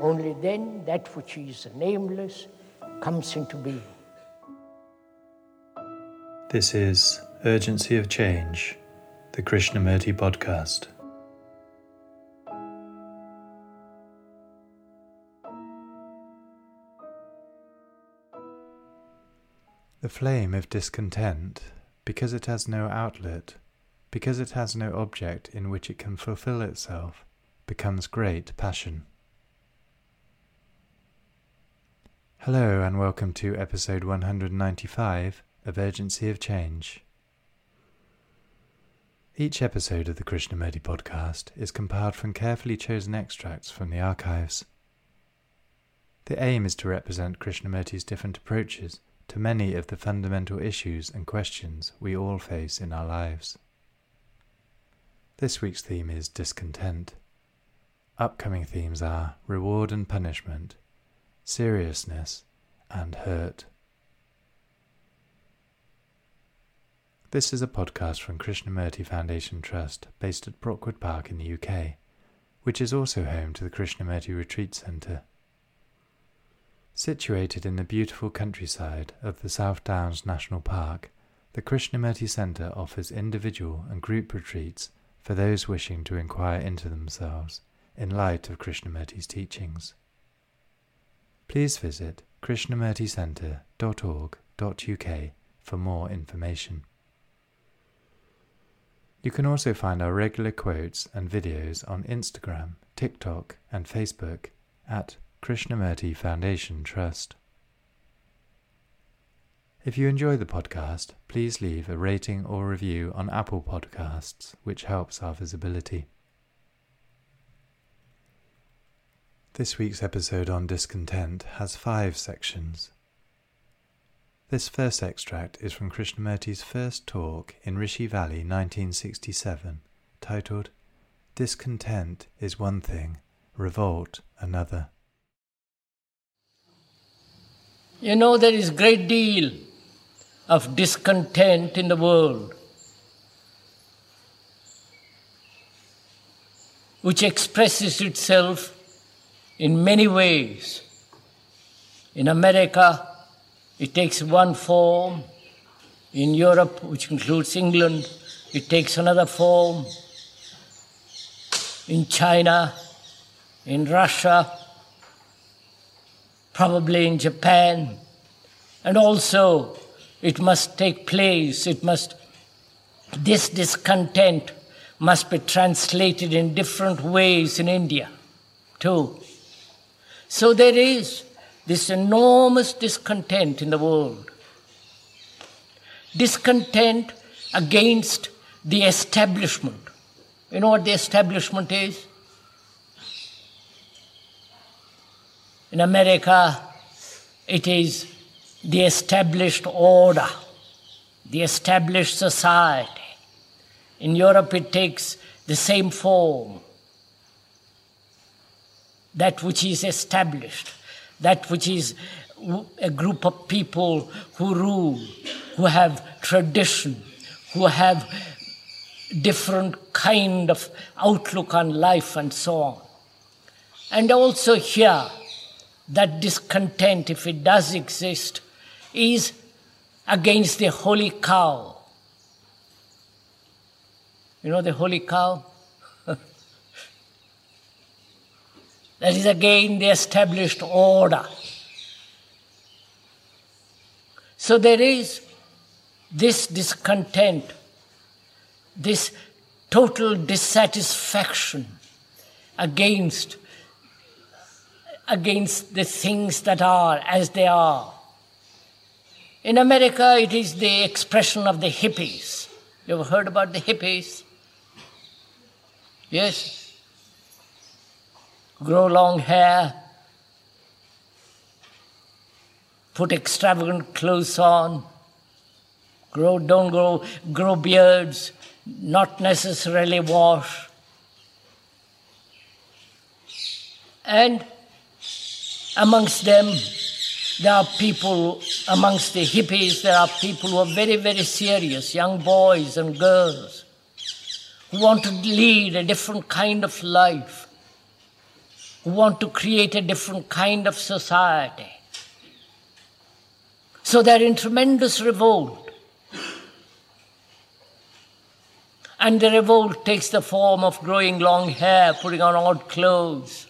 Only then that which is nameless comes into being. This is Urgency of Change, the Krishnamurti podcast. The flame of discontent, because it has no outlet, because it has no object in which it can fulfill itself, becomes great passion. Hello, and welcome to episode 195 of Urgency of Change. Each episode of the Krishnamurti podcast is compiled from carefully chosen extracts from the archives. The aim is to represent Krishnamurti's different approaches to many of the fundamental issues and questions we all face in our lives. This week's theme is discontent. Upcoming themes are reward and punishment, seriousness, and hurt. This is a podcast from Krishnamurti Foundation Trust based at Brockwood Park in the UK, which is also home to the Krishnamurti Retreat Centre. Situated in the beautiful countryside of the South Downs National Park, the Krishnamurti Centre offers individual and group retreats for those wishing to inquire into themselves in light of Krishnamurti's teachings. Please visit krishnamurticentre.org.uk for more information. You can also find our regular quotes and videos on Instagram, TikTok, and Facebook at Krishnamurti Foundation Trust. If you enjoy the podcast, please leave a rating or review on Apple Podcasts, which helps our visibility. This week's episode on discontent has five sections. This first extract is from Krishnamurti's first talk in Rishi Valley 1967, titled Discontent is One Thing, Revolt Another. You know, there is great deal of discontent in the world, which expresses itself in many ways. In America, it takes one form. In Europe, which includes England, it takes another form. In China, in Russia, probably in Japan, and also it must take place, it must, this discontent must be translated in different ways in India too. So there is this enormous discontent in the world. Discontent against the establishment. You know what the establishment is? In America, it is the established order, the established society. In Europe, it takes the same form that which is established, that which is a group of people who rule, who have tradition, who have different kind of outlook on life and so on. And also here, that discontent, if it does exist, is against the holy cow. You know the holy cow? That is again the established order. So there is this discontent, this total dissatisfaction against, against the things that are as they are. In America, it is the expression of the hippies. You've heard about the hippies? Yes? Grow long hair, put extravagant clothes on, grow, don't grow, grow beards, not necessarily wash. And amongst them, there are people, amongst the hippies, there are people who are very, very serious, young boys and girls, who want to lead a different kind of life, who want to create a different kind of society. So they're in tremendous revolt. And the revolt takes the form of growing long hair, putting on odd clothes,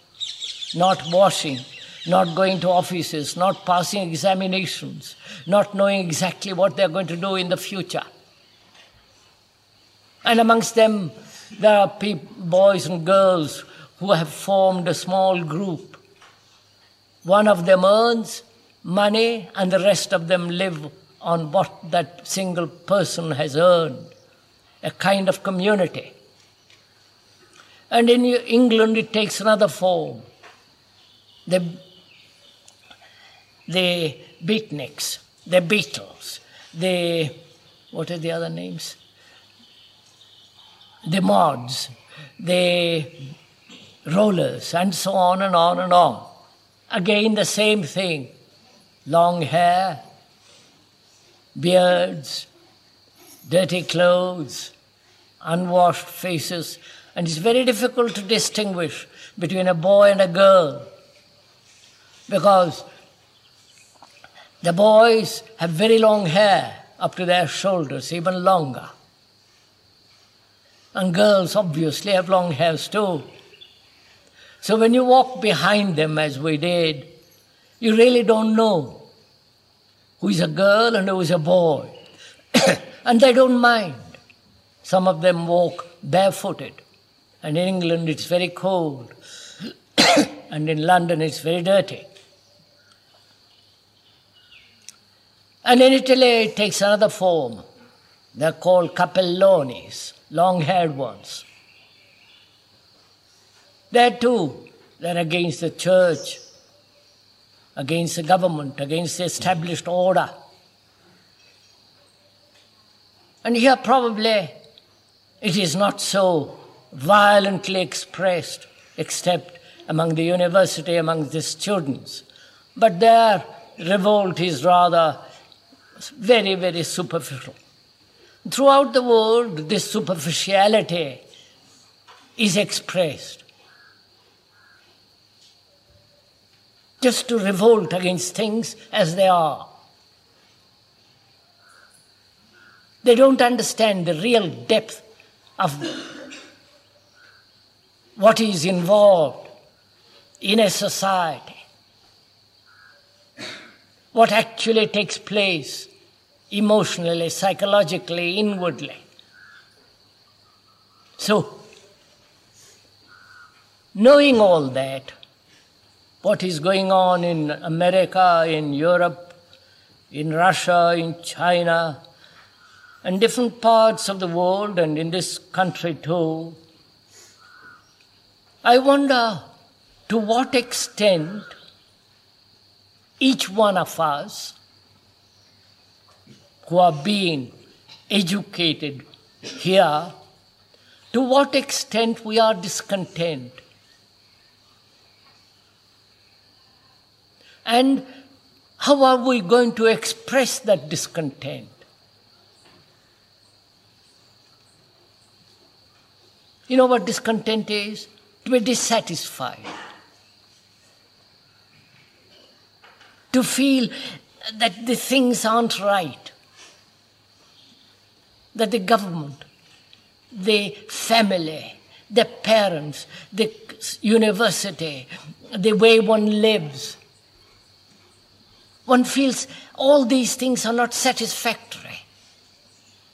not washing, not going to offices, not passing examinations, not knowing exactly what they're going to do in the future. And amongst them, there are boys and girls who have formed a small group. One of them earns, money, and the rest of them live on what that single person has earned a kind of community. And in England, it takes another form. The, the beatniks, the Beatles, the, what are the other names? The mods, the rollers, and so on and on and on. Again, the same thing long hair, beards, dirty clothes, unwashed faces, and it's very difficult to distinguish between a boy and a girl because the boys have very long hair up to their shoulders, even longer. And girls obviously have long hairs too. So when you walk behind them, as we did, you really don't know who is a girl and who is a boy. and they don't mind. Some of them walk barefooted. And in England it's very cold. and in London it's very dirty. And in Italy it takes another form. They're called capellonis, long haired ones. There too, they're against the church against the government, against the established order. And here, probably, it is not so violently expressed, except among the university, among the students. But their revolt is rather very, very superficial. Throughout the world, this superficiality is expressed. Just to revolt against things as they are. They don't understand the real depth of what is involved in a society, what actually takes place emotionally, psychologically, inwardly. So, knowing all that, what is going on in America, in Europe, in Russia, in China, and different parts of the world, and in this country too. I wonder to what extent each one of us who are being educated here, to what extent we are discontent And how are we going to express that discontent? You know what discontent is? To be dissatisfied. To feel that the things aren't right. That the government, the family, the parents, the university, the way one lives, one feels all these things are not satisfactory.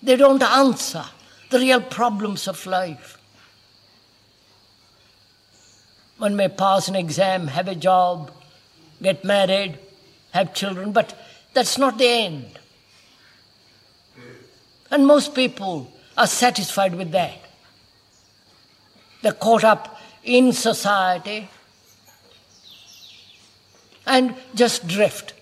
They don't answer the real problems of life. One may pass an exam, have a job, get married, have children, but that's not the end. And most people are satisfied with that. They're caught up in society and just drift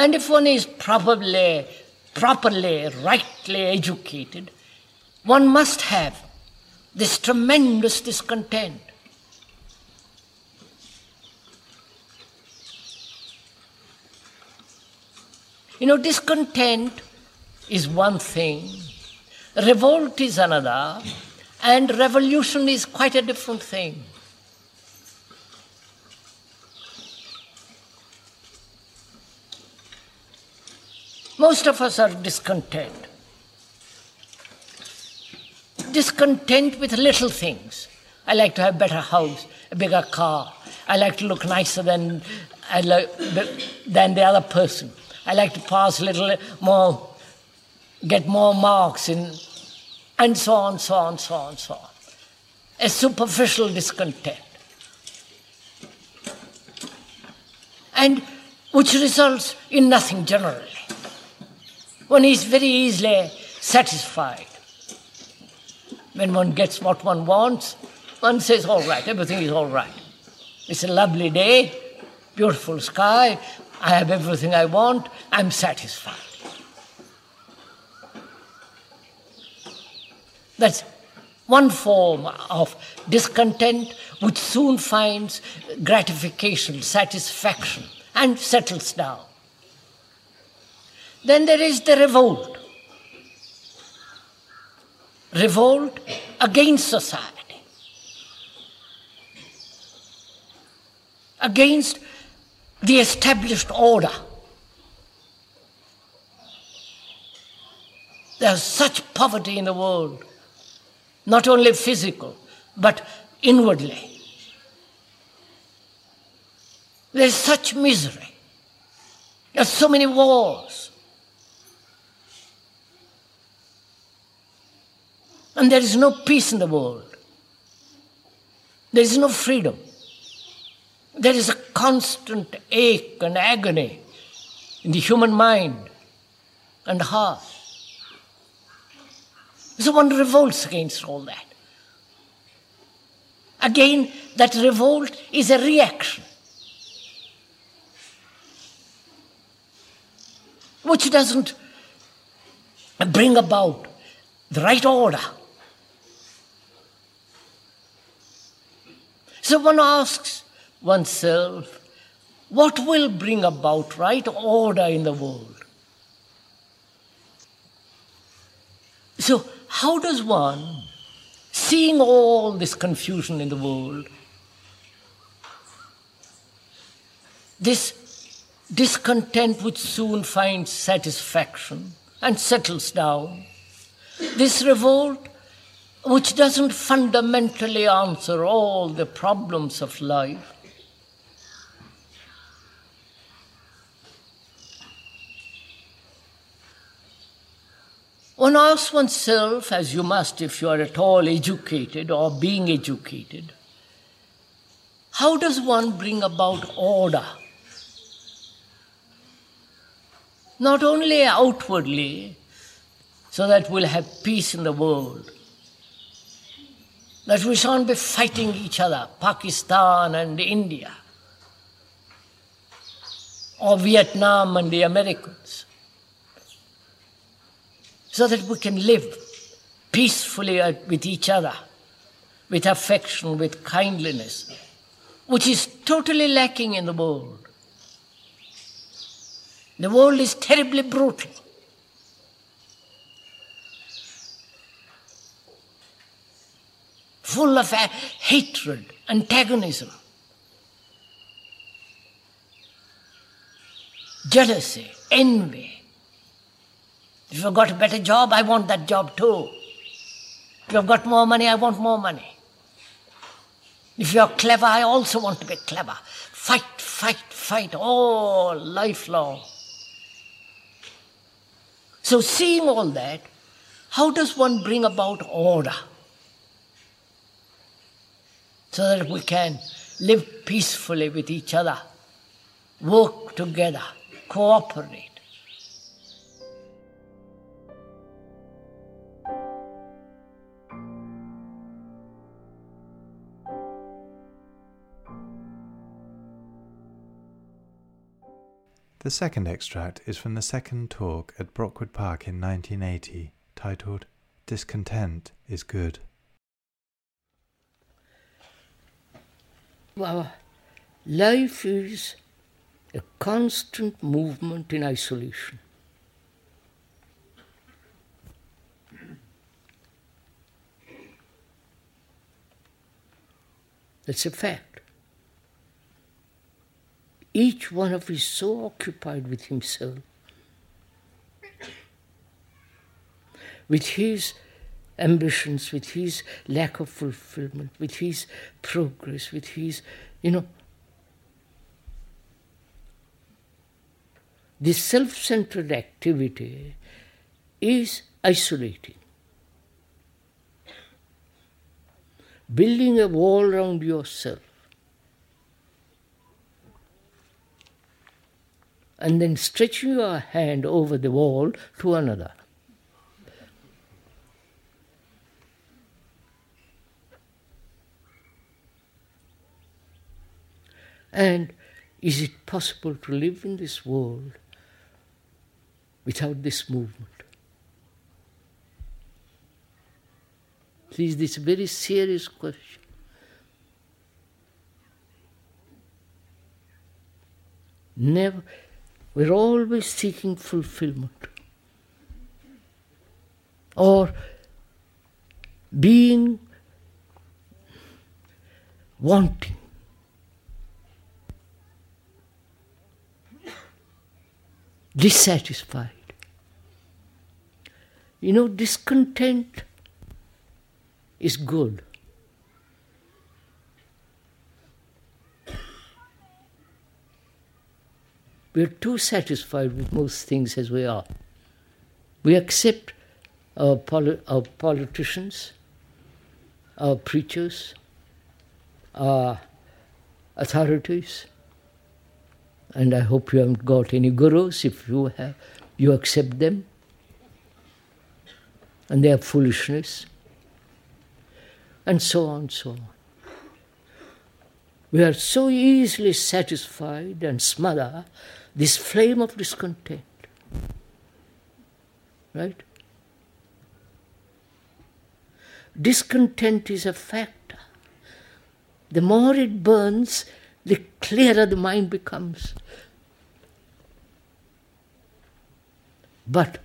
And if one is probably, properly, rightly educated, one must have this tremendous discontent. You know, discontent is one thing, revolt is another, and revolution is quite a different thing. Most of us are discontent. Discontent with little things. I like to have a better house, a bigger car. I like to look nicer than, than the other person. I like to pass a little more, get more marks in, and so on, so on, so on, so on. A superficial discontent. And which results in nothing generally. One is very easily satisfied. When one gets what one wants, one says, all right, everything is all right. It's a lovely day, beautiful sky, I have everything I want, I'm satisfied. That's one form of discontent which soon finds gratification, satisfaction, and settles down. Then there is the revolt. Revolt against society, against the established order. There's such poverty in the world, not only physical, but inwardly. There's such misery. There's so many wars. And there is no peace in the world. There is no freedom. There is a constant ache and agony in the human mind and heart. So one revolts against all that. Again, that revolt is a reaction. Which doesn't bring about the right order. So one asks oneself, what will bring about right order in the world? So, how does one, seeing all this confusion in the world, this discontent which soon finds satisfaction and settles down, this revolt which doesn't fundamentally answer all the problems of life. One asks oneself, as you must if you are at all educated or being educated, how does one bring about order? Not only outwardly, so that we'll have peace in the world, that we shan't be fighting each other, Pakistan and India, or Vietnam and the Americans, so that we can live peacefully with each other, with affection, with kindliness, which is totally lacking in the world. The world is terribly brutal. Full of hatred, antagonism, jealousy, envy. If you've got a better job, I want that job too. If you've got more money, I want more money. If you're clever, I also want to be clever. Fight, fight, fight all lifelong. So, seeing all that, how does one bring about order? So that we can live peacefully with each other, work together, cooperate. The second extract is from the second talk at Brockwood Park in 1980, titled Discontent is Good. Well, life is a constant movement in isolation. That's a fact. Each one of us is so occupied with himself, with his ambitions, with his lack of fulfillment, with his progress, with his, you know, this self centered activity is isolating. Building a wall around yourself and then stretching your hand over the wall to another. And is it possible to live in this world without this movement? This is a very serious question. Never, we're always seeking fulfillment or being wanting. Dissatisfied. You know, discontent is good. We are too satisfied with most things as we are. We accept our, poli- our politicians, our preachers, our authorities, and I hope you haven't got any gurus. If you have, you accept them, and they are foolishness, and so on, so on. We are so easily satisfied and smother this flame of discontent. Right? Discontent is a factor. The more it burns, the clearer the mind becomes. But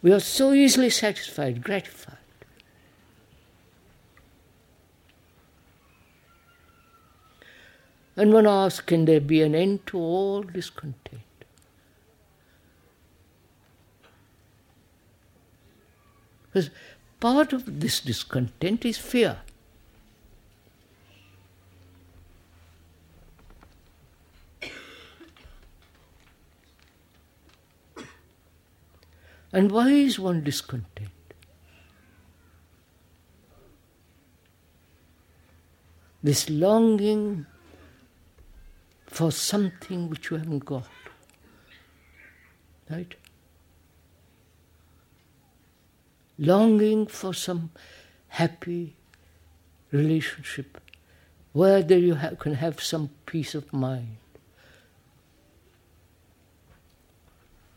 we are so easily satisfied, gratified. And one asks, can there be an end to all discontent? Because part of this discontent is fear. And why is one discontent? This longing for something which you haven't got. Right? Longing for some happy relationship where there you can have some peace of mind.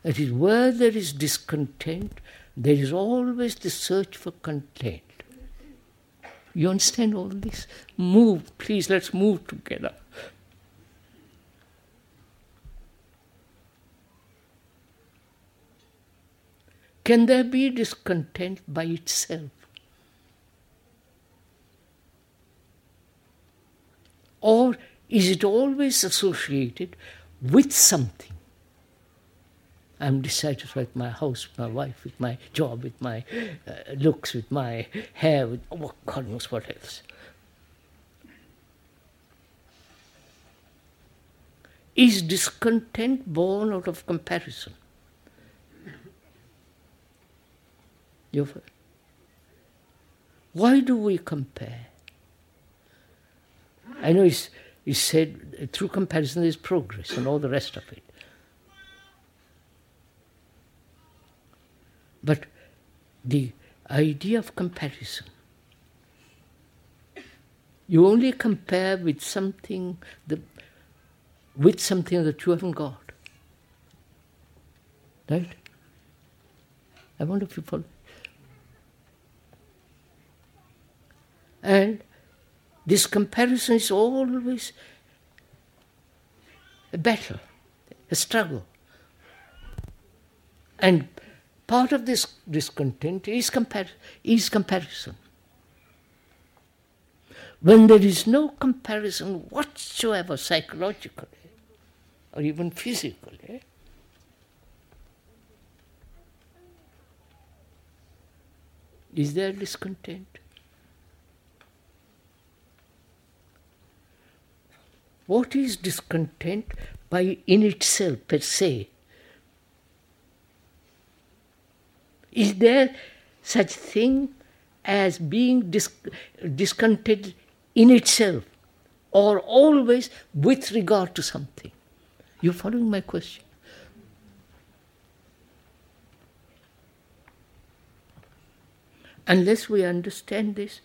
That is, where there is discontent, there is always the search for content. You understand all this? Move, please, let's move together. Can there be discontent by itself? Or is it always associated with something? I'm dissatisfied with my house, with my wife, with my job, with my uh, looks, with my hair, with oh, God knows what else. Is discontent born out of comparison? You've, why do we compare? I know it's, it's said through comparison there's progress and all the rest of it. But the idea of comparison, you only compare with something that, with something that you haven't got. Right? I wonder if you follow. And this comparison is always a battle, a struggle. And part of this discontent is, compar- is comparison. When there is no comparison whatsoever psychologically or even physically, is there discontent? What is discontent by in itself per se? Is there such thing as being dis- discontented in itself or always with regard to something? You following my question? Unless we understand this,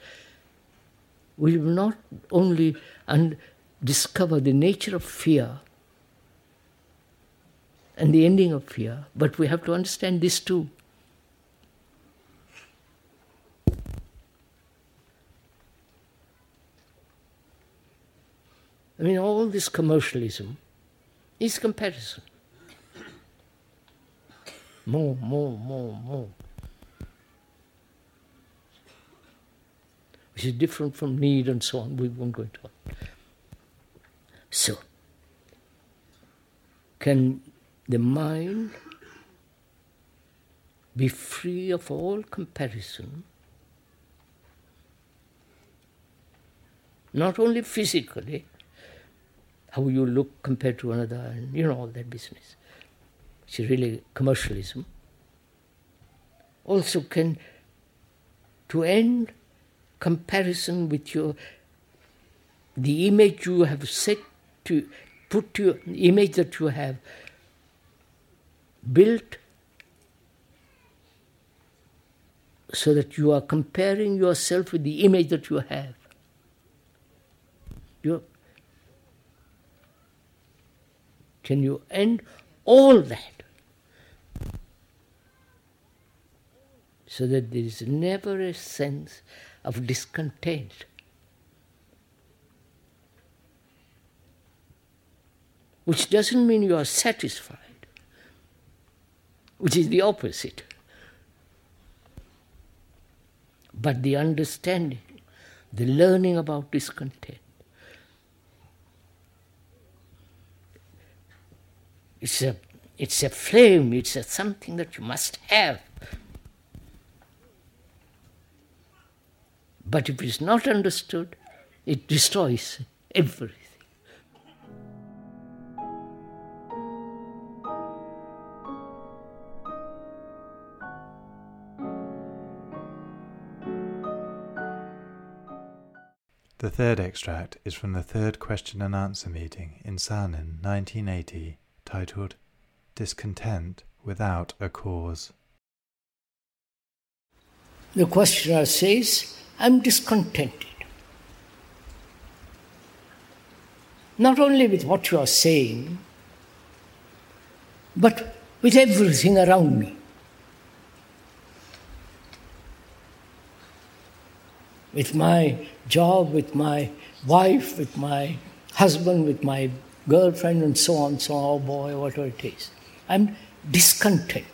we will not only un- discover the nature of fear and the ending of fear, but we have to understand this too. I mean, all this commercialism is comparison. More, more, more, more. Which is different from need and so on. We won't go into it. So, can the mind be free of all comparison? Not only physically, how you look compared to another, and you know, all that business. It's really commercialism. Also, can to end comparison with your the image you have set to put your image that you have built so that you are comparing yourself with the image that you have. You can you end all that so that there is never a sense of discontent? Which doesn't mean you are satisfied, which is the opposite. But the understanding, the learning about discontent. It's a, it's a flame, it's a something that you must have. But if it's not understood, it destroys everything. The third extract is from the third question and answer meeting in Saanen 1980, titled Discontent Without a Cause. The questioner says, I'm discontented. Not only with what you are saying, but with everything around me. With my job, with my wife, with my husband, with my girlfriend, and so on, so on, oh boy, whatever it is. I'm discontented.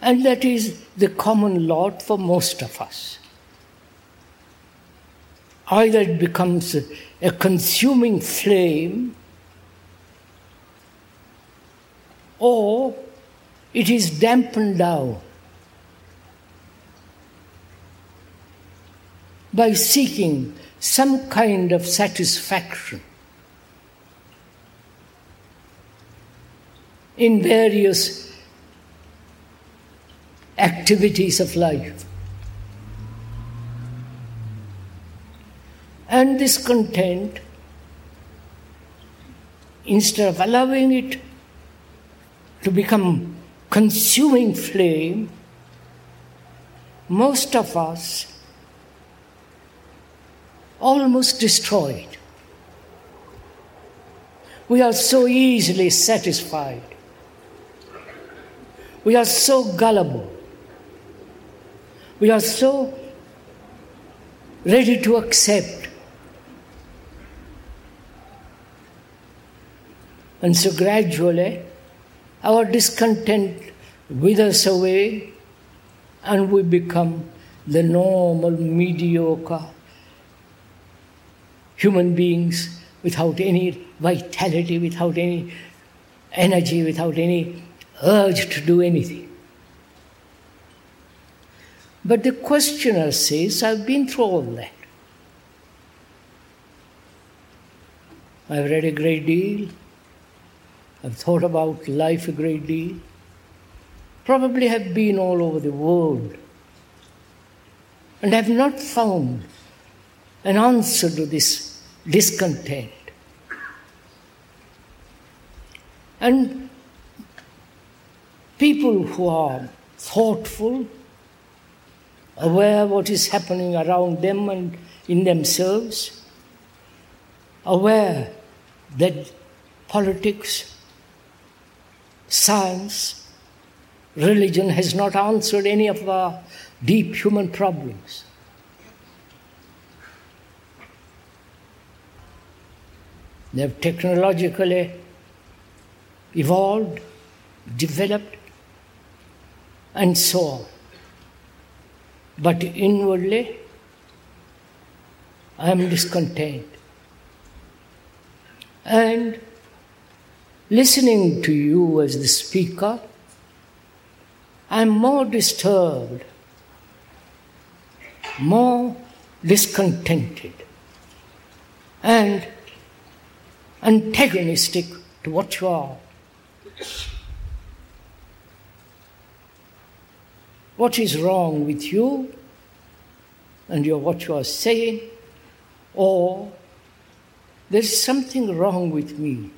And that is the common lot for most of us. Either it becomes a, a consuming flame, or it is dampened down by seeking some kind of satisfaction in various activities of life. And this content, instead of allowing it to become consuming flame, most of us almost destroyed. We are so easily satisfied. We are so gullible. We are so ready to accept. And so gradually, our discontent withers away and we become the normal, mediocre human beings without any vitality, without any energy, without any urge to do anything. But the questioner says, I've been through all that. I've read a great deal. I've thought about life a great deal. Probably have been all over the world and have not found an answer to this discontent. And people who are thoughtful, aware what is happening around them and in themselves, aware that politics, science, religion has not answered any of our deep human problems. They have technologically evolved, developed, and so on. But inwardly, I am discontent. And listening to you as the speaker, I am more disturbed, more discontented, and antagonistic to what you are. What is wrong with you and your, what you are saying, or there is something wrong with me.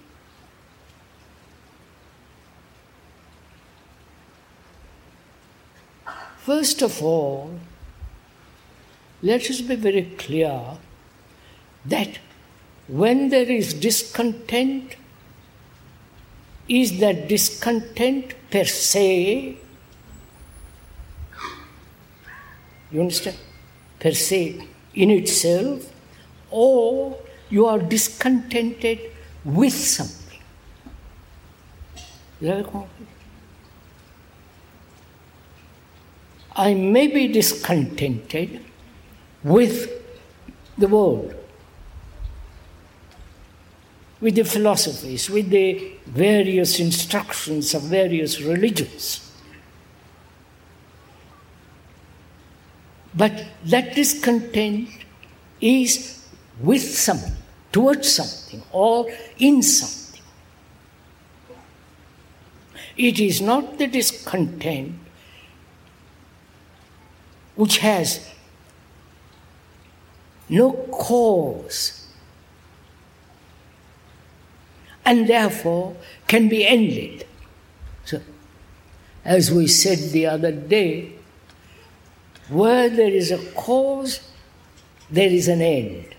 First of all, let us be very clear that when there is discontent, is that discontent per se? You understand? Per se in itself, or you are discontented with something. I may be discontented with the world with the philosophies, with the various instructions of various religions. But that discontent is with something, towards something, or in something. It is not the discontent which has no cause and therefore can be ended. So, as we said the other day, where there is a cause, there is an end.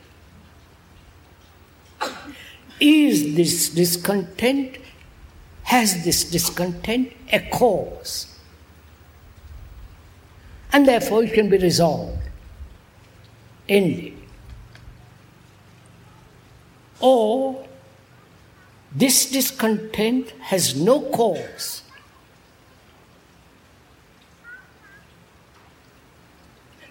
Is this discontent, has this discontent a cause? And therefore it can be resolved, ended. Or this discontent has no cause.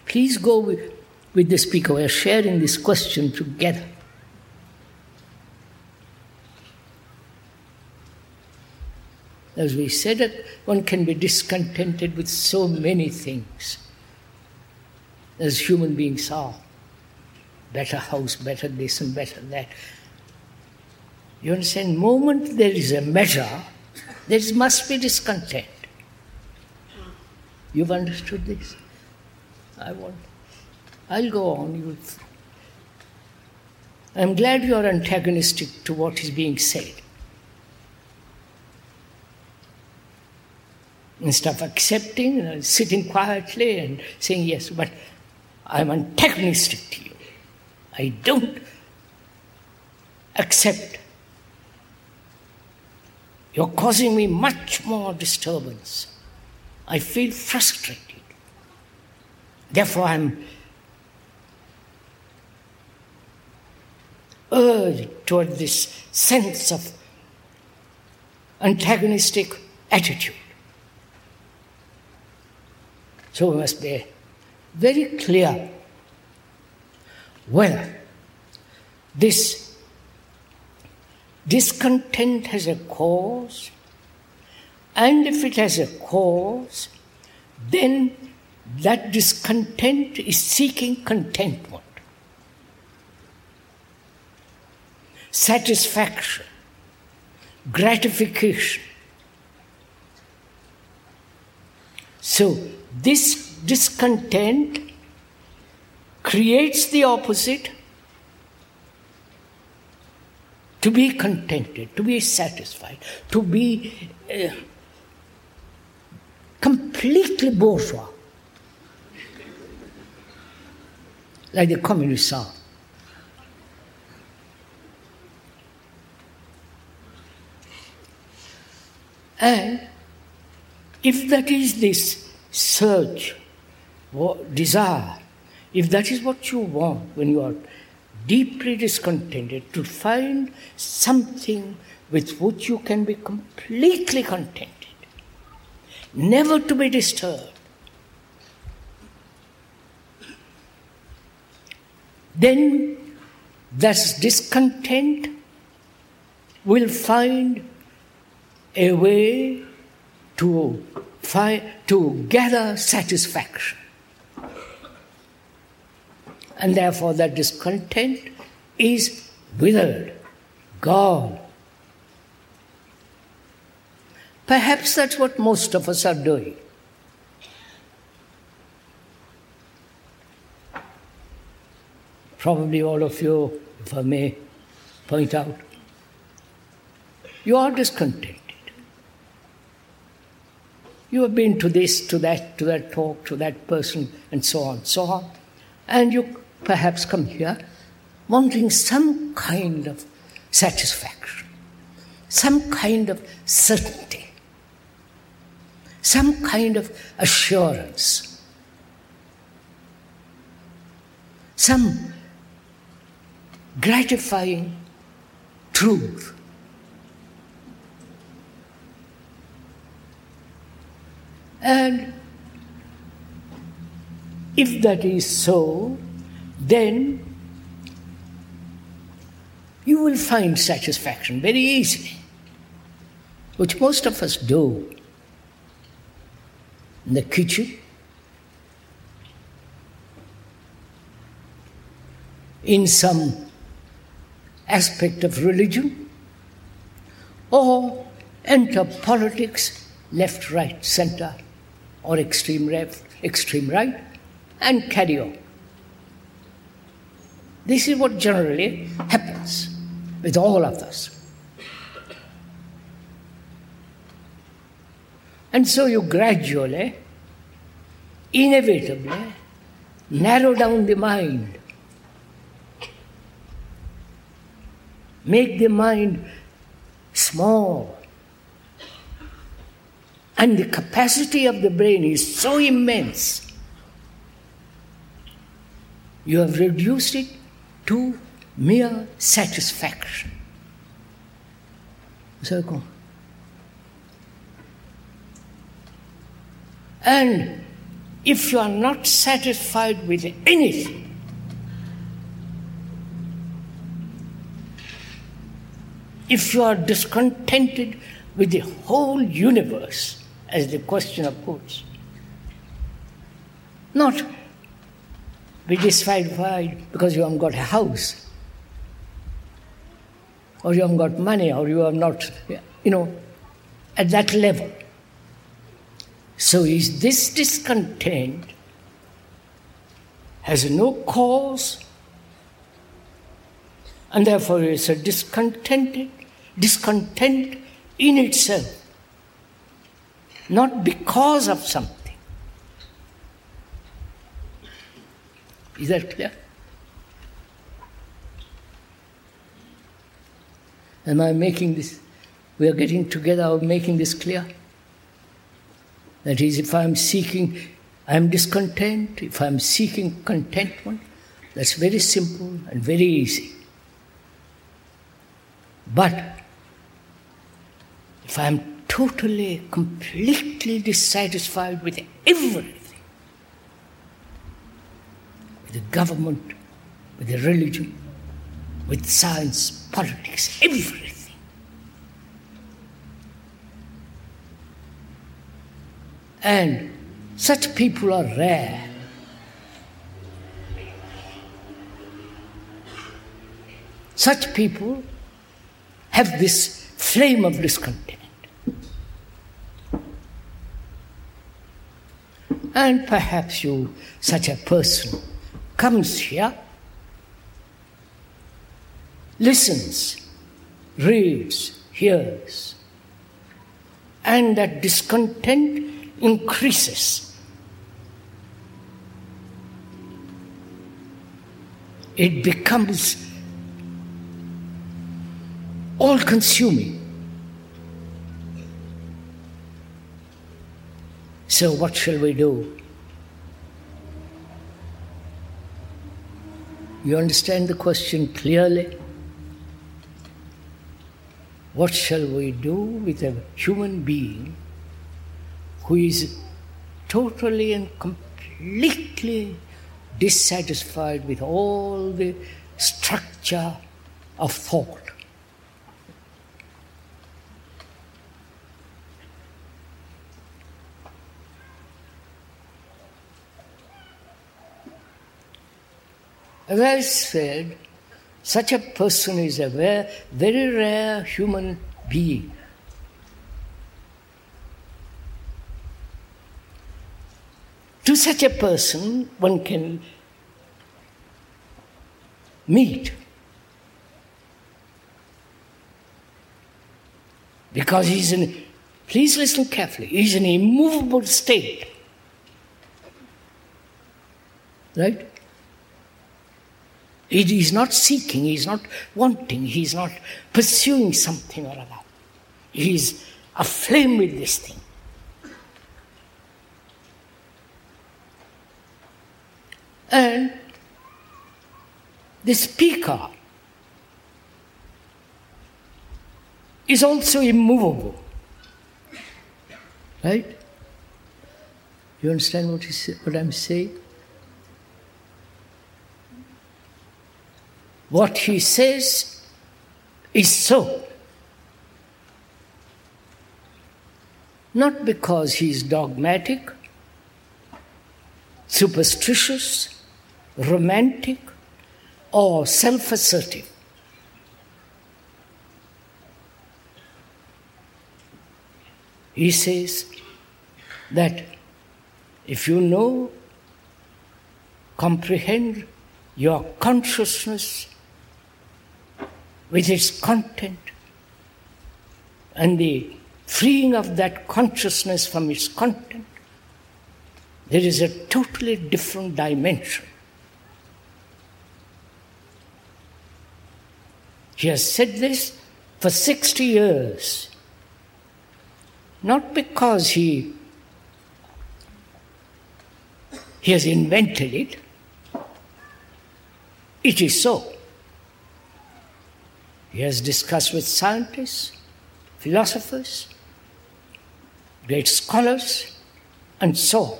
Please go with, with the speaker. We are sharing this question together. As we said, one can be discontented with so many things, as human beings are. Better house, better this, and better that. You understand? Moment there is a measure, there must be discontent. You've understood this? I want. I'll go on. You I'm glad you are antagonistic to what is being said. Instead of accepting, know, sitting quietly and saying yes, but I'm antagonistic to you. I don't accept You're causing me much more disturbance. I feel frustrated. Therefore, I'm urged toward this sense of antagonistic attitude. So we must be very clear whether this discontent has a cause, and if it has a cause, then that discontent is seeking contentment, satisfaction, gratification. So, this discontent creates the opposite to be contented, to be satisfied, to be uh, completely bourgeois, like the communists are. And if that is this search, desire, if that is what you want when you are deeply discontented, to find something with which you can be completely contented, never to be disturbed, then that discontent will find a way to, find, to gather satisfaction. And therefore, that discontent is withered, gone. Perhaps that's what most of us are doing. Probably all of you, if I may point out, you are discontented. You have been to this, to that, to that talk, to that person, and so on, so on. And you perhaps come here wanting some kind of satisfaction, some kind of certainty, some kind of assurance, some gratifying truth. And if that is so, then you will find satisfaction very easily, which most of us do in the kitchen, in some aspect of religion, or enter politics, left, right, center, or extreme left, extreme right, and carry on. This is what generally happens with all of us. And so you gradually, inevitably, narrow down the mind, make the mind small. And the capacity of the brain is so immense. You have reduced it to mere satisfaction. Circle. And if you are not satisfied with anything, if you are discontented with the whole universe, as the questioner puts, not be dissatisfied because you haven't got a house, or you haven't got money, or you have not, you know, at that level. So is this discontent has no cause, and therefore it's a discontented, discontent in itself, not because of something. Is that clear? Am I making this we are getting together of making this clear. That is, if I'm seeking, I'm discontent, if I'm seeking contentment, that's very simple and very easy. But if I'm totally, completely dissatisfied with everything, with the government, with the religion, with science, politics, everything. And such people are rare. Such people have this flame of discontent. And perhaps you, such a person, comes here, listens, reads, hears, and that discontent increases. It becomes all consuming. So, what shall we do? You understand the question clearly? What shall we do with a human being who is totally and completely dissatisfied with all the structure of thought? As I said, such a person is a very, rare human being. To such a person, one can meet. Because he's in, please listen carefully, he's in an immovable state. Right? He is not seeking, he is not wanting, he is not pursuing something or other. He is aflame with this thing. And the speaker is also immovable. Right? You understand what, what I'm saying? What he says is so. Not because he is dogmatic, superstitious, romantic, or self assertive. He says that if you know, comprehend your consciousness with its content and the freeing of that consciousness from its content, there is a totally different dimension. He has said this for 60 years, not because he, he has invented it, it is so. He has discussed with scientists, philosophers, great scholars, and so on.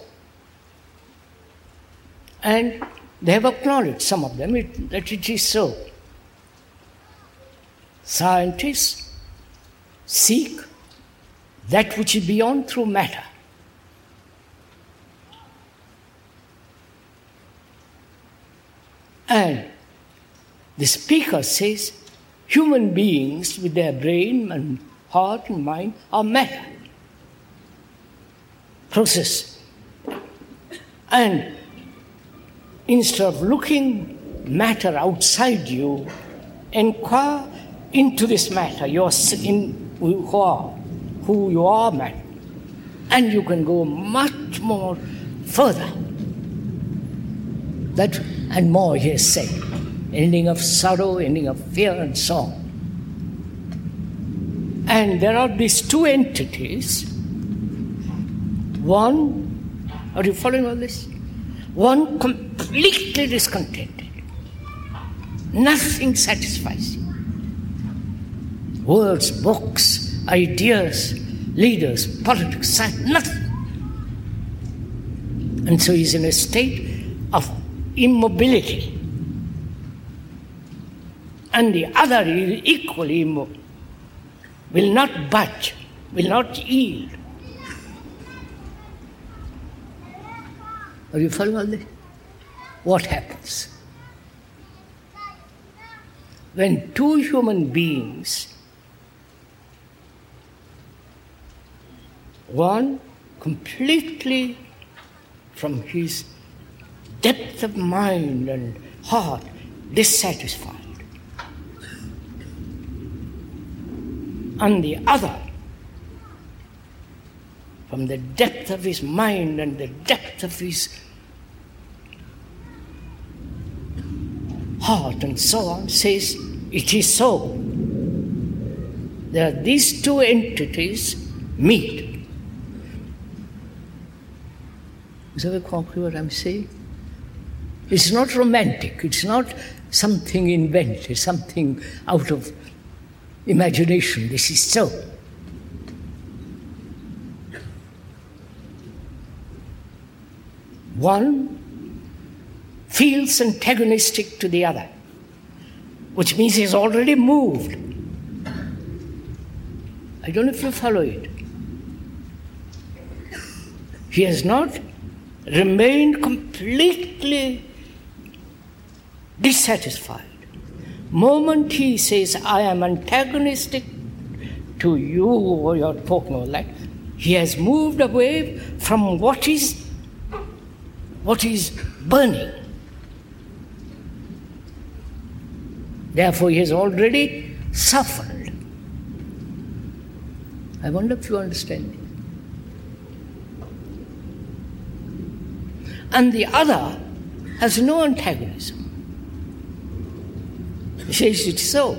And they have acknowledged, some of them, it, that it is so. Scientists seek that which is beyond through matter. And the speaker says human beings with their brain and heart and mind are matter. Process. And instead of looking matter outside you, inquire into this matter, your in who are, who you are matter. And you can go much more further. That and more, he has said ending of sorrow, ending of fear, and so on. And there are these two entities. One, are you following all this? One completely discontented. Nothing satisfies you. Words, books, ideas, leaders, politics, science, nothing. And so he's in a state of immobility. And the other is equally will not budge, will not yield. Are you following this? What happens? When two human beings, one completely from his depth of mind and heart dissatisfied, and the other from the depth of his mind and the depth of his heart and so on, says, It is so. Are these two entities meet. Is that concrete what I'm saying? It's not romantic, it's not something invented, something out of imagination. This is so. One feels antagonistic to the other, which means he's already moved. I don't know if you follow it. He has not remained completely dissatisfied. Moment he says, I am antagonistic to you or you're talking like, he has moved away from what is what is burning. Therefore, he has already suffered. I wonder if you understand. And the other has no antagonism. Says it's so.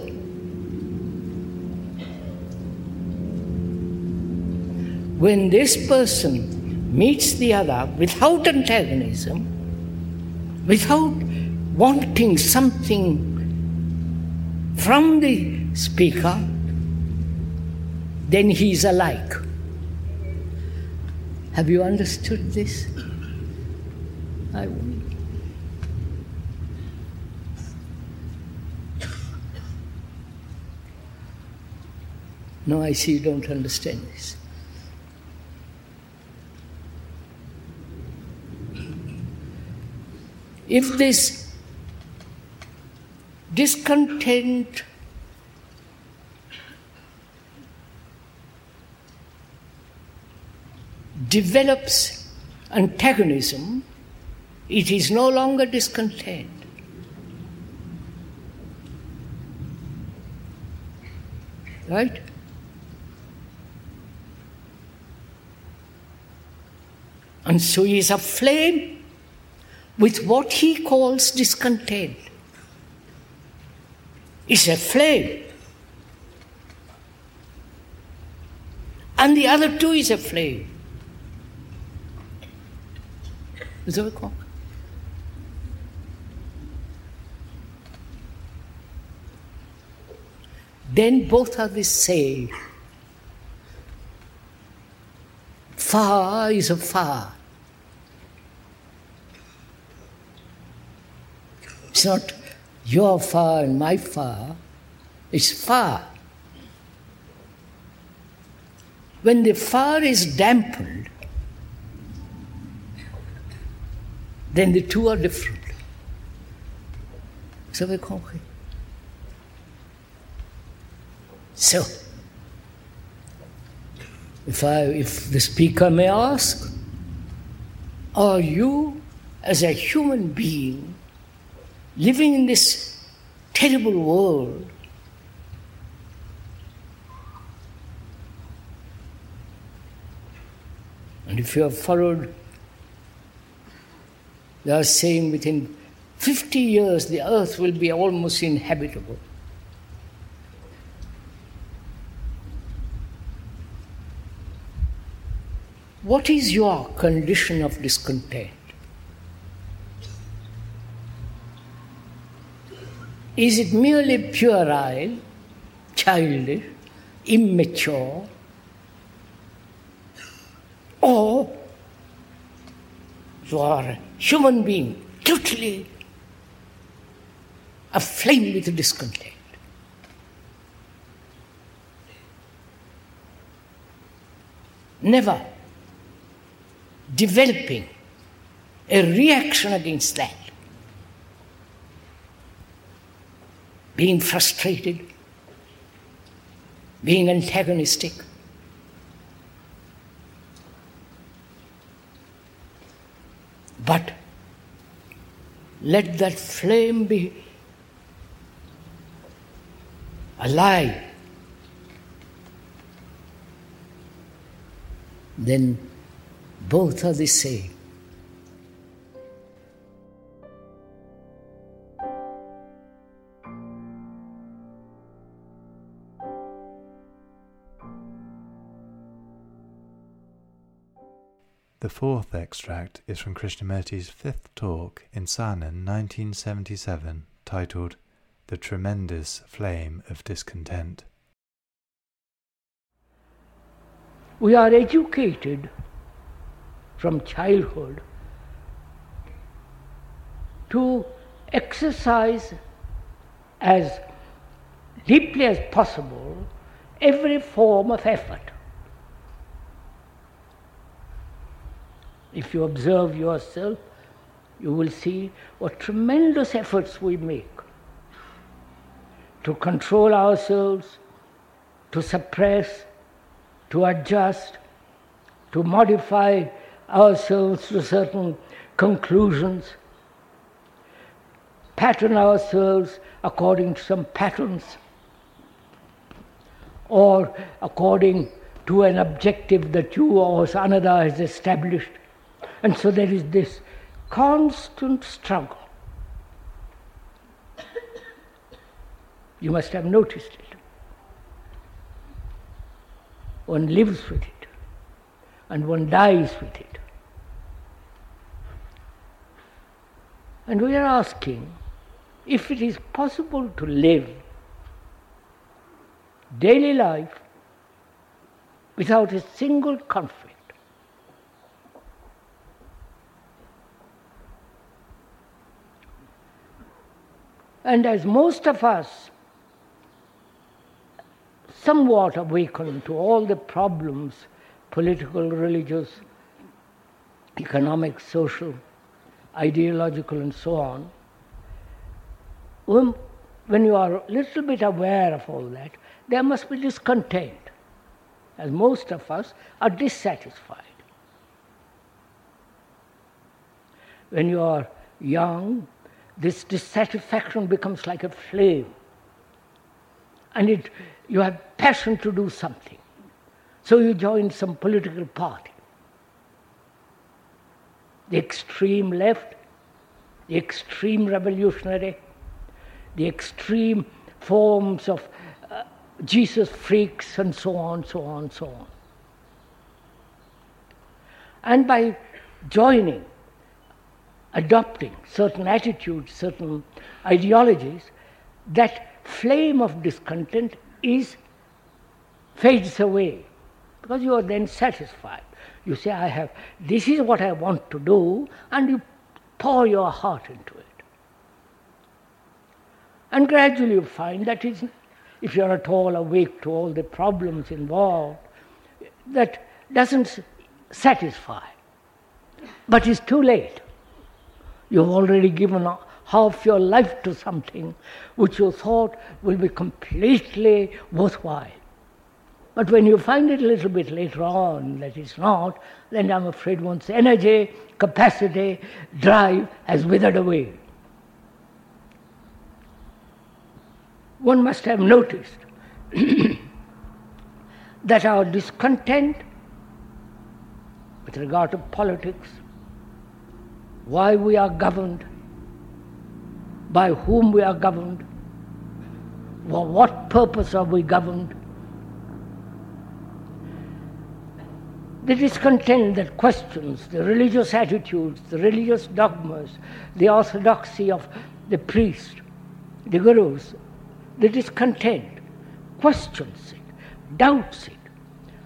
When this person meets the other without antagonism, without wanting something from the speaker, then he is alike. Have you understood this? I will. No, I see you don't understand this. if this discontent develops antagonism, it is no longer discontent. Right? And so he is a flame with what he calls discontent. It's a flame. And the other two is a flame. Is that what Then both are the same. Far is a far. It's not your far and my far, it's far. When the far is dampened, then the two are different. So we compris? So, if, I, if the speaker may ask, are you, as a human being, living in this terrible world, and if you have followed they are saying within 50 years the earth will be almost inhabitable. What is your condition of discontent? Is it merely puerile, childish, immature, or you are a human being totally aflame with discontent? Never developing a reaction against that. Being frustrated, being antagonistic. But let that flame be alive. Then both are the same. The fourth extract is from Krishnamurti's fifth talk in Saanen 1977, titled The Tremendous Flame of Discontent. We are educated from childhood to exercise as deeply as possible every form of effort. If you observe yourself, you will see what tremendous efforts we make to control ourselves, to suppress, to adjust, to modify ourselves to certain conclusions, pattern ourselves according to some patterns, or according to an objective that you or another has established. And so there is this constant struggle. You must have noticed it. One lives with it, and one dies with it. And we are asking if it is possible to live daily life without a single conflict. And as most of us somewhat awakened to all the problems political, religious, economic, social, ideological, and so on, when you are a little bit aware of all that, there must be discontent, as most of us are dissatisfied. When you are young, this dissatisfaction becomes like a flame. And it, you have passion to do something. So you join some political party. The extreme left, the extreme revolutionary, the extreme forms of uh, Jesus freaks, and so on, so on, so on. And by joining adopting certain attitudes, certain ideologies, that flame of discontent is fades away because you are then satisfied. You say, I have, this is what I want to do, and you pour your heart into it. And gradually you find that if you're at all awake to all the problems involved, that doesn't satisfy. But it's too late. You've already given half your life to something which you thought will be completely worthwhile. But when you find it a little bit later on that it's not, then I'm afraid one's energy, capacity, drive has withered away. One must have noticed that our discontent with regard to politics, why we are governed, by whom we are governed, for what purpose are we governed. the discontent that questions the religious attitudes, the religious dogmas, the orthodoxy of the priest, the gurus, the discontent questions it, doubts it,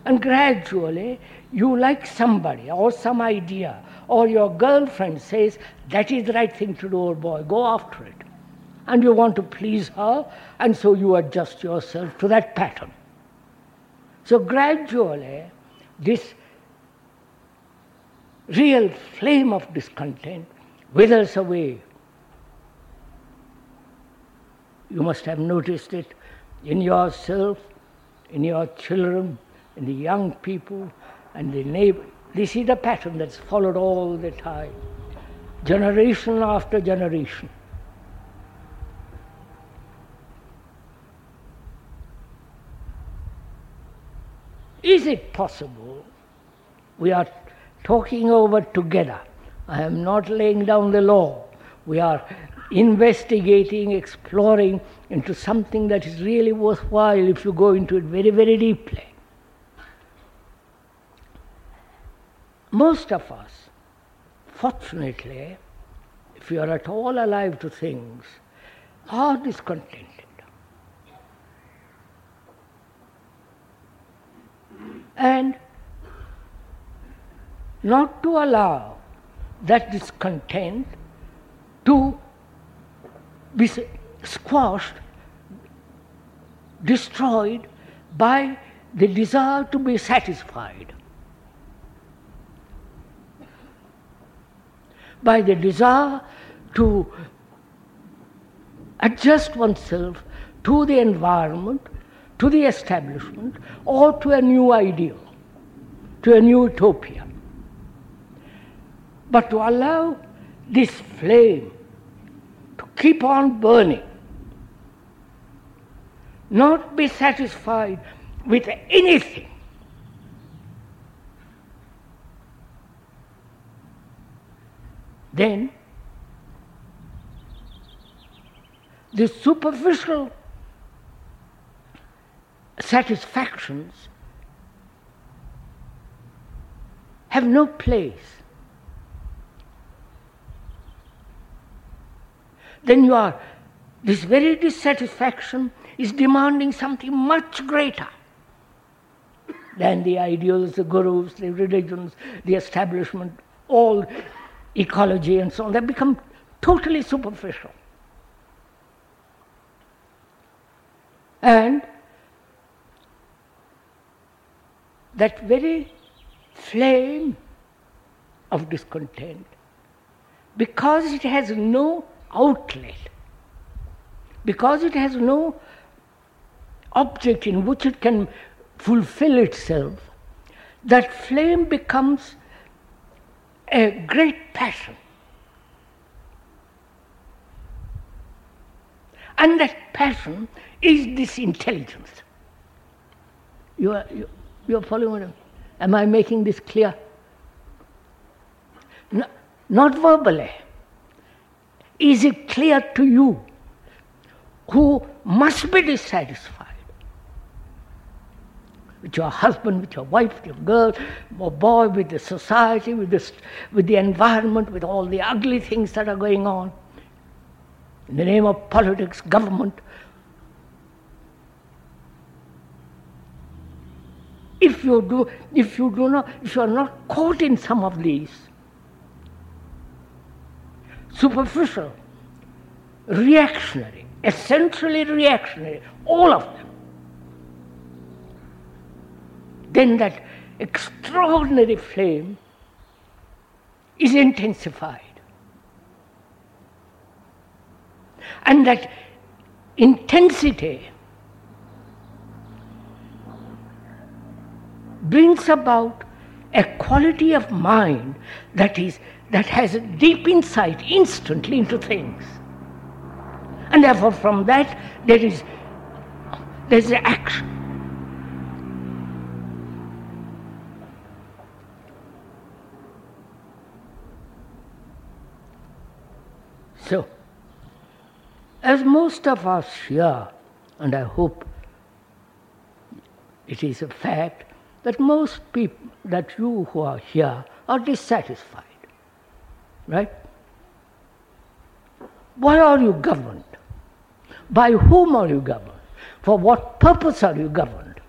and gradually you like somebody or some idea, or your girlfriend says, That is the right thing to do, old boy, go after it. And you want to please her, and so you adjust yourself to that pattern. So gradually, this real flame of discontent withers away. You must have noticed it in yourself, in your children, in the young people, and the neighbor. This is the pattern that's followed all the time, generation after generation. Is it possible? We are talking over together. I am not laying down the law. We are investigating, exploring into something that is really worthwhile if you go into it very, very deeply. Most of us, fortunately, if you are at all alive to things, are discontented. And not to allow that discontent to be squashed, destroyed by the desire to be satisfied, by the desire to adjust oneself to the environment, to the establishment, or to a new ideal, to a new utopia. But to allow this flame to keep on burning, not be satisfied with anything. Then the superficial satisfactions have no place. Then you are, this very dissatisfaction is demanding something much greater than the ideals, the gurus, the religions, the establishment, all ecology and so on. They become totally superficial. And that very flame of discontent, because it has no outlet, because it has no object in which it can fulfill itself, that flame becomes a great passion. And that passion is this intelligence. You are, you, are following me? Am I making this clear? No, not verbally. Is it clear to you who must be dissatisfied? With your husband, with your wife, with your girl, or boy, with the society, with, the with the environment, with all the ugly things that are going on. In the name of politics, government. If you do, if you do not, if you are not caught in some of these, superficial, reactionary, essentially reactionary, all of them, then that extraordinary flame is intensified. And that intensity brings about a quality of mind that is that has a deep insight instantly into things. And therefore from that there is there's action. So, as most of us here, and I hope it is a fact, that most people, that you who are here, are dissatisfied. Right? Why are you governed? By whom are you governed? For what purpose are you governed?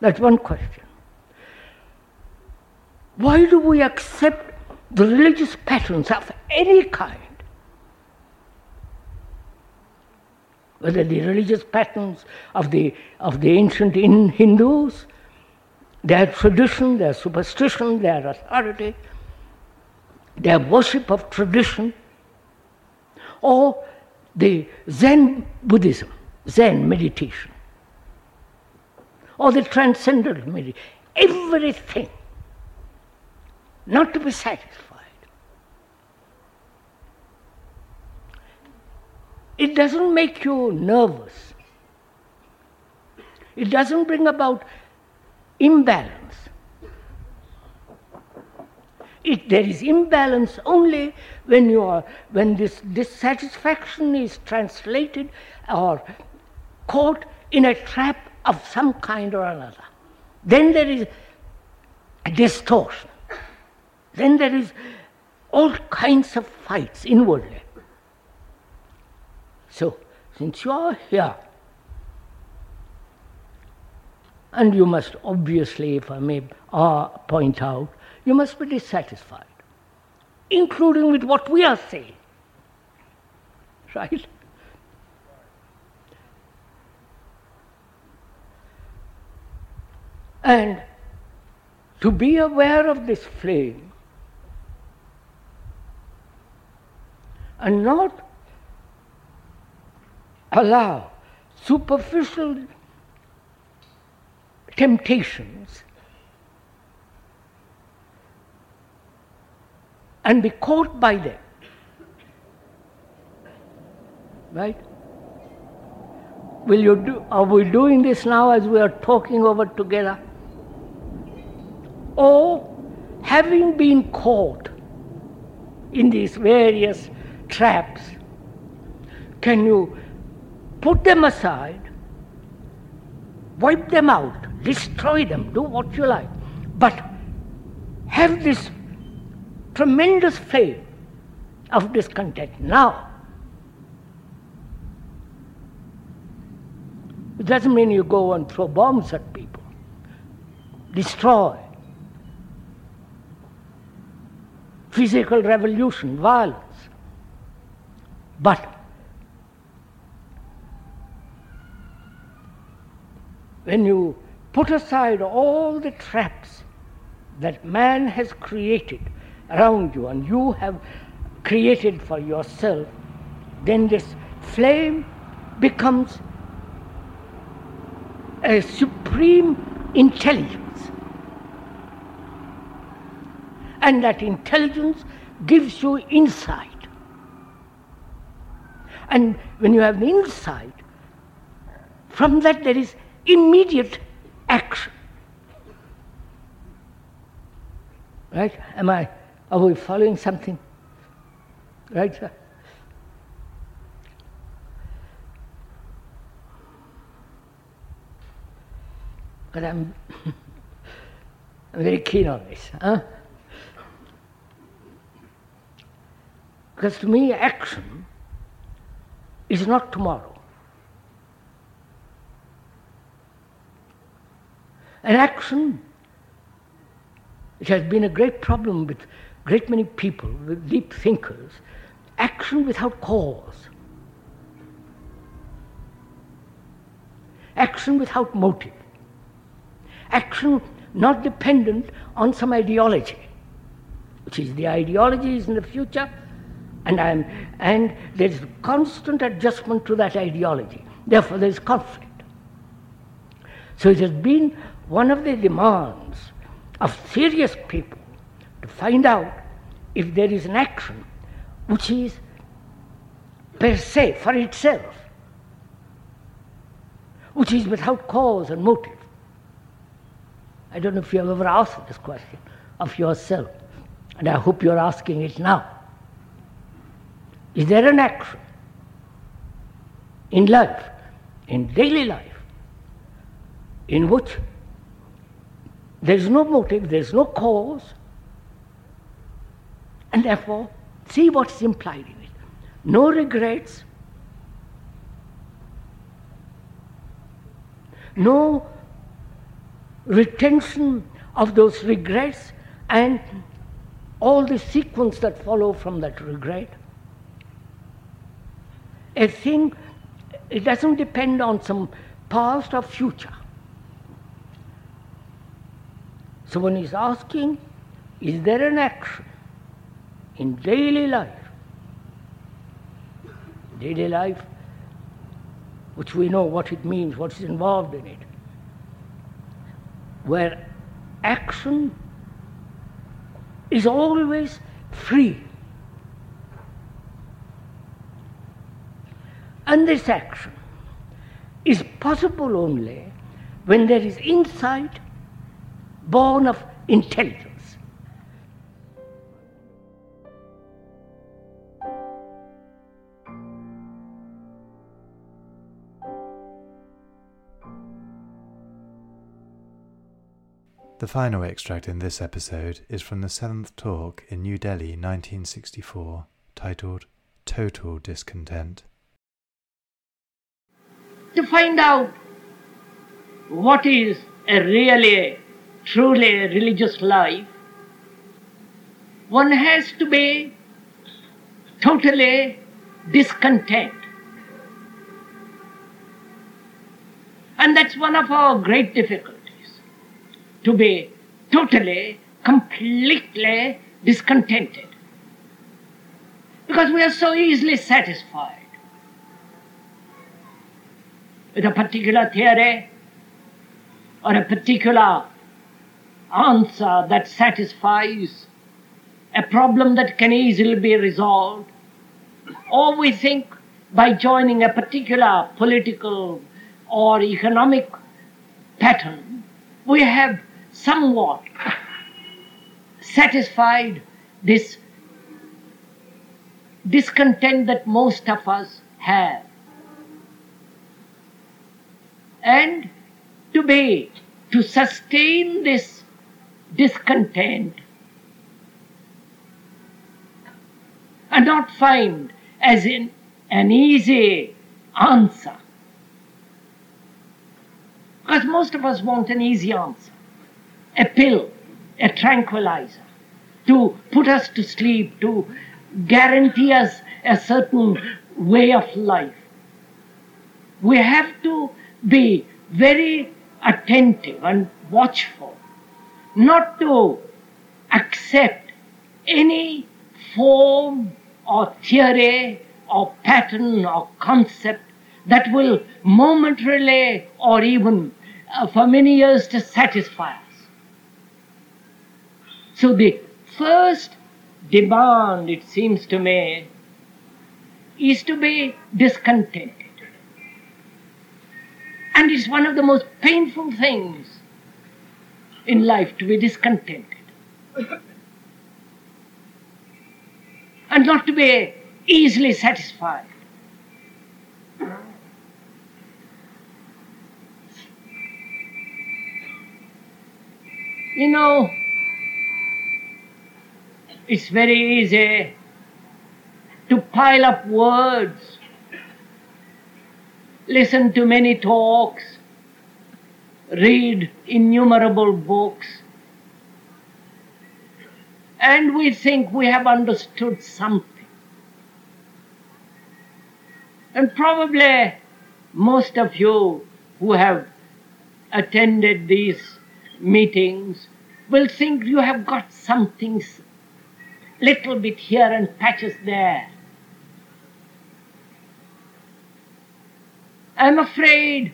That's one question. Why do we accept the religious patterns of any kind? Whether the religious patterns of the, of the ancient Hindus, their tradition, their superstition, their authority, their worship of tradition, or the Zen Buddhism, Zen meditation, or the transcendental meditation, everything not to be satisfied. It doesn't make you nervous. It doesn't bring about imbalance. It, there is imbalance only when you are when this dissatisfaction is translated or caught in a trap of some kind or another. Then there is a distortion. Then there is all kinds of fights inwardly. So, since you are here, and you must obviously, if I may uh, point out, you must be dissatisfied, including with what we are saying. Right? And to be aware of this flame and not allow superficial temptations and be caught by them. Right? Will you do, are we doing this now as we are talking over together? Or having been caught in these various traps, can you put them aside, wipe them out, destroy them, do what you like, but have this tremendous flame of discontent now. It doesn't mean you go and throw bombs at people, destroy, physical revolution, violence. But when you put aside all the traps that man has created around you and you have created for yourself, then this flame becomes a supreme intelligence. And that intelligence gives you insight. And when you have insight, from that there is immediate action. Right? Am I, are we following something? Right, sir? But I'm, I'm very keen on this. Huh? Because to me, action is not tomorrow. An action, which has been a great problem with great many people, with deep thinkers, action without cause, action without motive, action not dependent on some ideology, which is the ideology is in the future, and, I'm, and there's constant adjustment to that ideology. Therefore, there's conflict. So it has been one of the demands of serious people to find out if there is an action which is per se, for itself, which is without cause and motive. I don't know if you have ever asked this question of yourself, and I hope you're asking it now. Is there an action in life, in daily life, in which there's no motive, there's no cause, and therefore see what's implied in it. No regrets, no retention of those regrets and all the sequence that follow from that regret. A thing, it doesn't depend on some past or future. So when he's asking, is there an action in daily life? Daily life, which we know what it means, what's involved in it, where action is always free. And this action is possible only when there is insight born of intelligence. The final extract in this episode is from the seventh talk in New Delhi 1964, titled Total Discontent. To find out what is a really, truly religious life, one has to be totally discontent. And that's one of our great difficulties to be totally, completely discontented. Because we are so easily satisfied with a particular theory or a particular answer that satisfies a problem that can easily be resolved, or we think by joining a particular political or economic pattern, we have somewhat satisfied this discontent that most of us have. And to be, to sustain this discontent and not find as in an easy answer. Because most of us want an easy answer a pill, a tranquilizer, to put us to sleep, to guarantee us a certain way of life. We have to be very attentive and watchful, not to accept any form or theory or pattern or concept that will momentarily or even uh, for many years to satisfy us. So the first demand, it seems to me, is to be discontented. And it's one of the most painful things in life to be discontented. and not to be easily satisfied. You know, it's very easy to pile up words, listen to many talks, read innumerable books, and we think we have understood something. And probably most of you who have attended these meetings will think you have got something little bit here and patches there. I'm afraid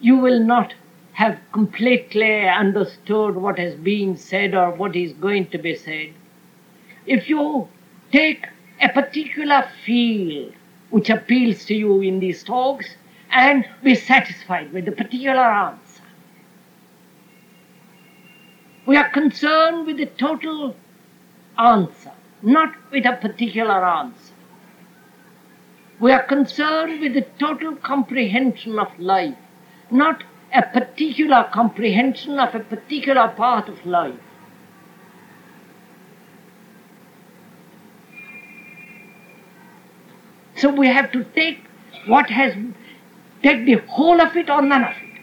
you will not have completely understood what has been said or what is going to be said. If you take a particular field which appeals to you in these talks and be satisfied with the particular answer. We are concerned with the total answer not with a particular answer. We are concerned with the total comprehension of life, not a particular comprehension of a particular part of life. So we have to take what has, take the whole of it or none of it.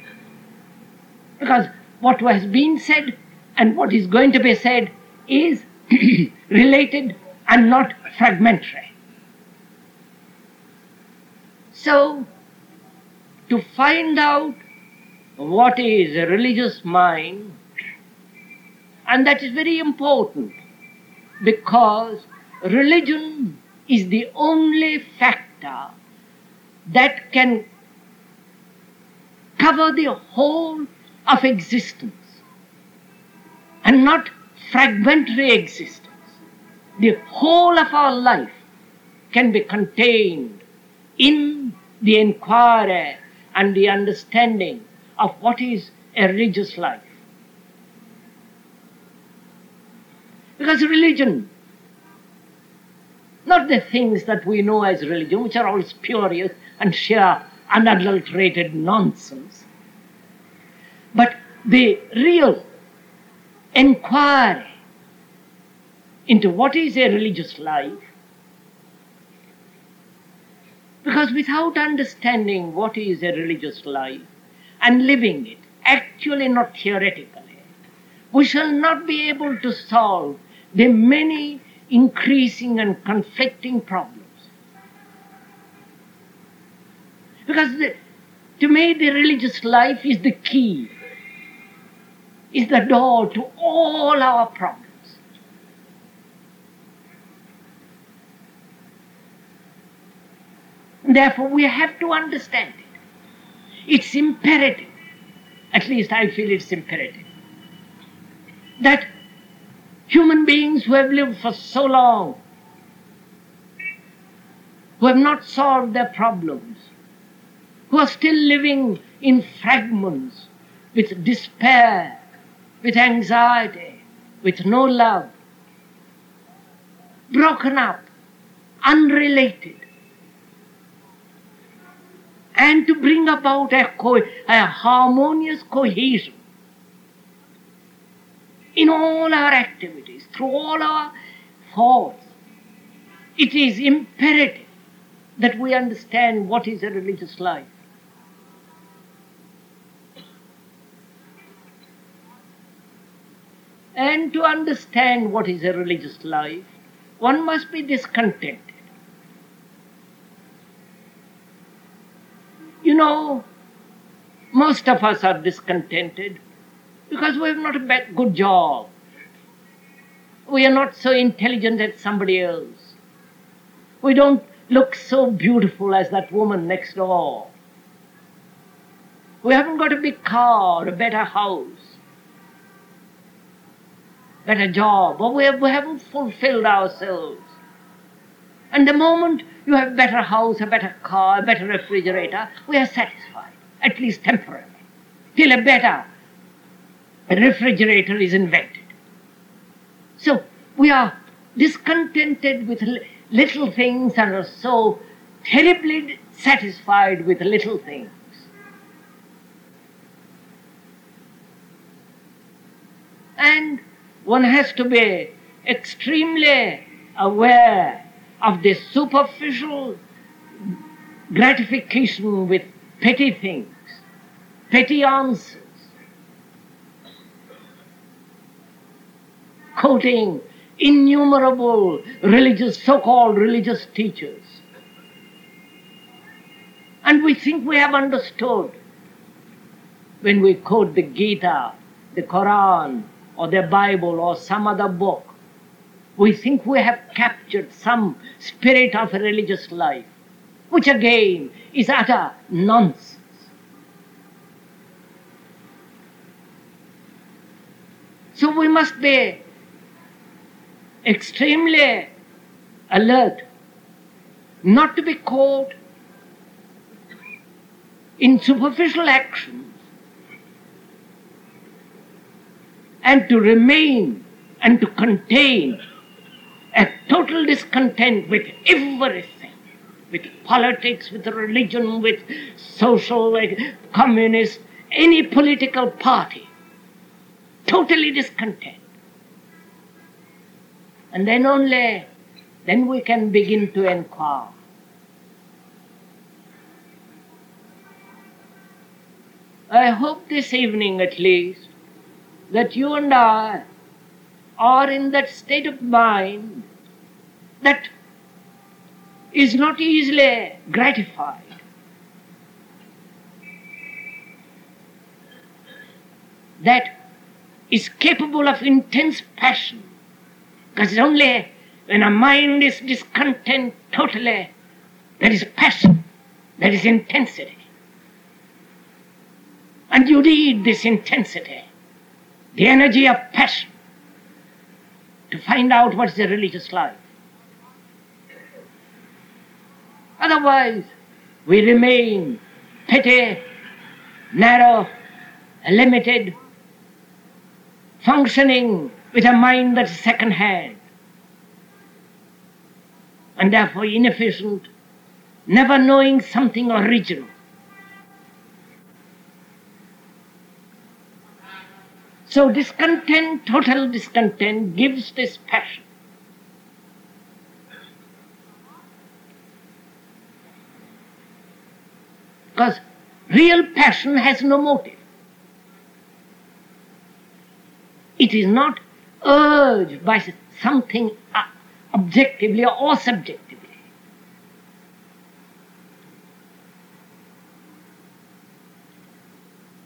Because what has been said and what is going to be said is related and not fragmentary. So, to find out what is a religious mind, and that is very important because religion is the only factor that can cover the whole of existence and not fragmentary existence. The whole of our life can be contained in the inquiry and the understanding of what is a religious life. Because religion, not the things that we know as religion, which are all spurious and sheer unadulterated nonsense, but the real inquiry into what is a religious life. Because without understanding what is a religious life and living it, actually not theoretically, we shall not be able to solve the many increasing and conflicting problems. Because the, to me, the religious life is the key, is the door to all our problems. Therefore, we have to understand it. It's imperative, at least I feel it's imperative, that human beings who have lived for so long, who have not solved their problems, who are still living in fragments with despair, with anxiety, with no love, broken up, unrelated, and to bring about a, co- a harmonious cohesion in all our activities, through all our thoughts. It is imperative that we understand what is a religious life. And to understand what is a religious life, one must be discontented. You know, most of us are discontented because we have not a good job. We are not so intelligent as somebody else. We don't look so beautiful as that woman next door. We haven't got a big car, a better house, better job, or we, have, we haven't fulfilled ourselves. And the moment you have a better house, a better car, a better refrigerator, we are satisfied, at least temporarily, till a better refrigerator is invented. So we are discontented with little things and are so terribly satisfied with little things. And one has to be extremely aware of the superficial gratification with petty things, petty answers, quoting innumerable religious, so-called religious teachers. And we think we have understood when we quote the Gita, the Quran, or the Bible, or some other book. We think we have captured some spirit of religious life, which again is utter nonsense. So we must be extremely alert not to be caught in superficial actions and to remain and to contain a total discontent with everything with politics, with religion, with social, like, communist, any political party, totally discontent. And then only, then we can begin to inquire. I hope this evening at least that you and I are in that state of mind that is not easily gratified. That is capable of intense passion. Because only when a mind is discontent totally, there is passion, there is intensity. And you need this intensity, the energy of passion, to find out what's the religious life. Otherwise, we remain petty, narrow, limited, functioning with a mind that's second hand, and therefore inefficient, never knowing something original. So discontent, total discontent, gives this passion. Because real passion has no motive. It is not urged by something objectively or subjectively.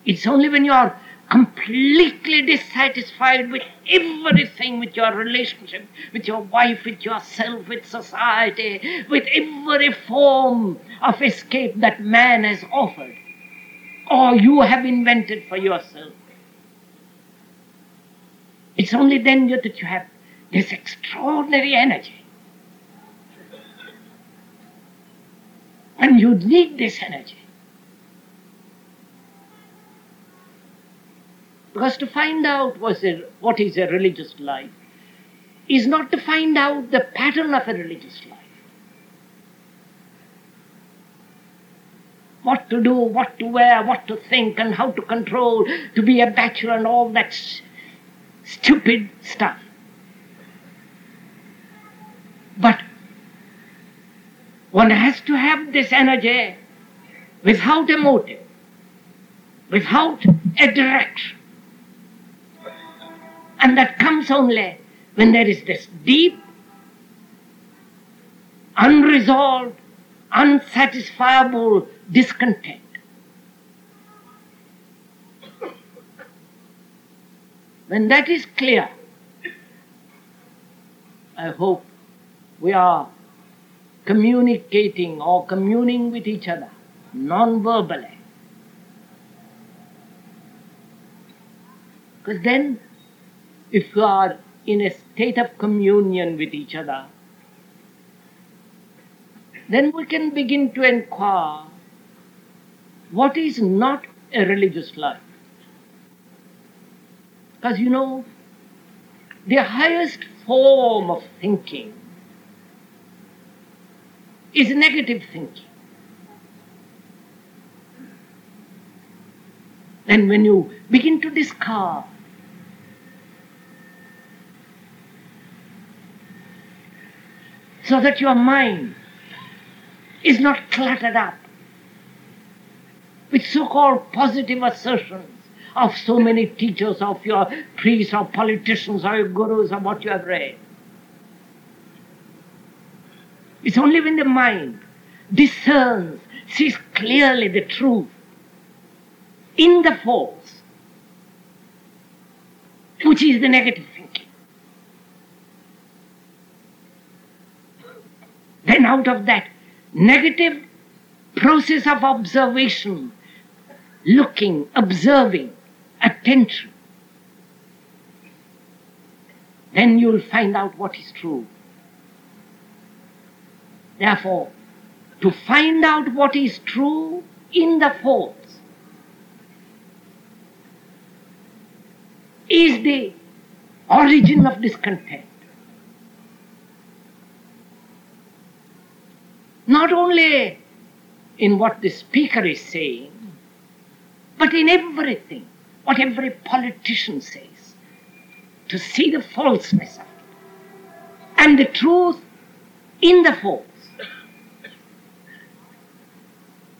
It's only when you are completely dissatisfied with everything, with your relationship, with your wife, with yourself, with society, with every form of escape that man has offered, or you have invented for yourself. It's only then that you have this extraordinary energy. And you need this energy. Because to find out what is a religious life is not to find out the pattern of a religious life. What to do, what to wear, what to think, and how to control, to be a bachelor, and all that stupid stuff. But one has to have this energy without a motive, without a direction. And that comes only when there is this deep, unresolved, unsatisfiable discontent. When that is clear, I hope we are communicating or communing with each other non verbally. Because then if you are in a state of communion with each other, then we can begin to inquire what is not a religious life. Because you know, the highest form of thinking is negative thinking. And when you begin to discard so that your mind is not cluttered up with so called positive assertions of so many teachers, of your priests, or politicians, or your gurus, or what you have read. It's only when the mind discerns, sees clearly the truth in the false, which is the negative Then out of that negative process of observation, looking, observing, attention, then you'll find out what is true. Therefore, to find out what is true in the false is the origin of discontent. Not only in what the speaker is saying, but in everything, what every politician says, to see the falseness of it and the truth in the false.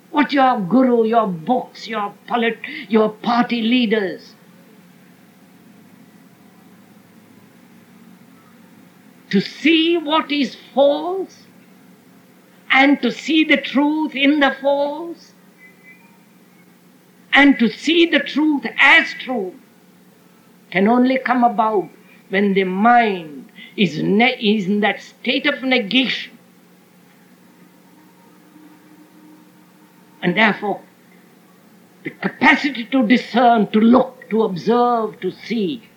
What your guru, your books, your polit- your party leaders to see what is false and to see the truth in the false and to see the truth as truth can only come about when the mind is, ne- is in that state of negation. And therefore, the capacity to discern, to look, to observe, to see